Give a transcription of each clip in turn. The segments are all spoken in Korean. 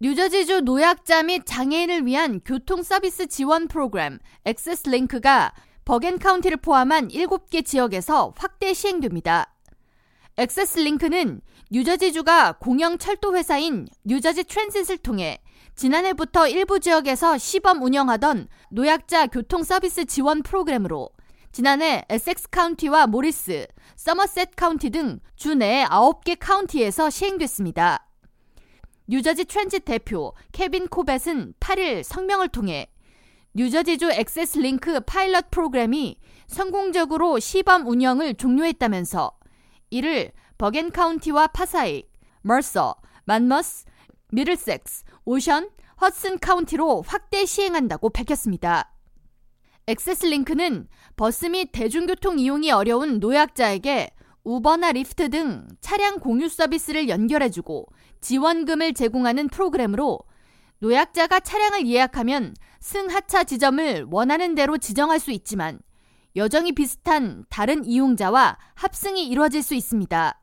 뉴저지주 노약자 및 장애인을 위한 교통 서비스 지원 프로그램 Access Link가 버겐 카운티를 포함한 7개 지역에서 확대 시행됩니다. Access Link는 뉴저지주가 공영 철도 회사인 New Jersey Transit을 통해 지난해부터 일부 지역에서 시범 운영하던 노약자 교통 서비스 지원 프로그램으로 지난해 에섹스 카운티와 모리스, 서머셋 카운티 등 주내 9개 카운티에서 시행됐습니다. New Jersey Transit 대표 케빈 코벳은 8일 성명을 통해 뉴저지주 Access Link 파일럿 프로그램이 성공적으로 시범 운영을 종료했다면서 이를 버겐 카운티와 파사익, 머서, 만머스, 미들섹스, 오션, 허슨 카운티로 확대 시행한다고 밝혔습니다. Access Link는 버스 및 대중교통 이용이 어려운 노약자에게 우버나 리프트 등 차량 공유 서비스를 연결해주고 지원금을 제공하는 프로그램으로 노약자가 차량을 예약하면 승하차 지점을 원하는 대로 지정할 수 있지만 여정이 비슷한 다른 이용자와 합승이 이루어질 수 있습니다.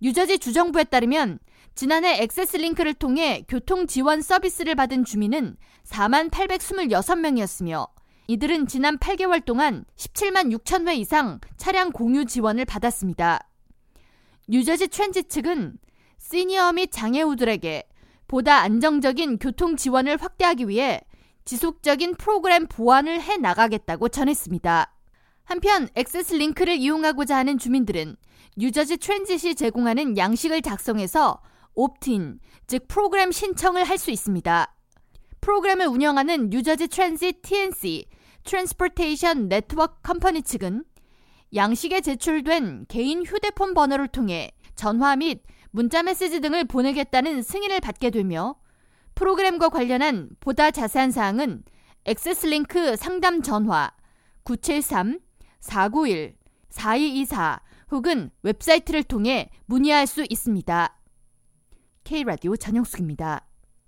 뉴저지 주정부에 따르면 지난해 액세스 링크를 통해 교통 지원 서비스를 받은 주민은 4만 826명이었으며 이들은 지난 8개월 동안 17만 6천 회 이상 차량 공유 지원을 받았습니다. 뉴저지 트랜지 측은 시니어 및 장애우들에게 보다 안정적인 교통 지원을 확대하기 위해 지속적인 프로그램 보완을 해 나가겠다고 전했습니다. 한편 액세스 링크를 이용하고자 하는 주민들은 뉴저지 트랜짓이 제공하는 양식을 작성해서 옵틴, 즉 프로그램 신청을 할 수 있습니다. 프로그램을 운영하는 New Jersey Transit TNC, Transportation Network Company 측은 양식에 제출된 개인 휴대폰 번호를 통해 전화 및 문자 메시지 등을 보내겠다는 승인을 받게 되며 프로그램과 관련한 보다 자세한 사항은 Access Link 상담 전화 973-491-4224 혹은 웹사이트를 통해 문의할 수 있습니다. K라디오 전영숙입니다.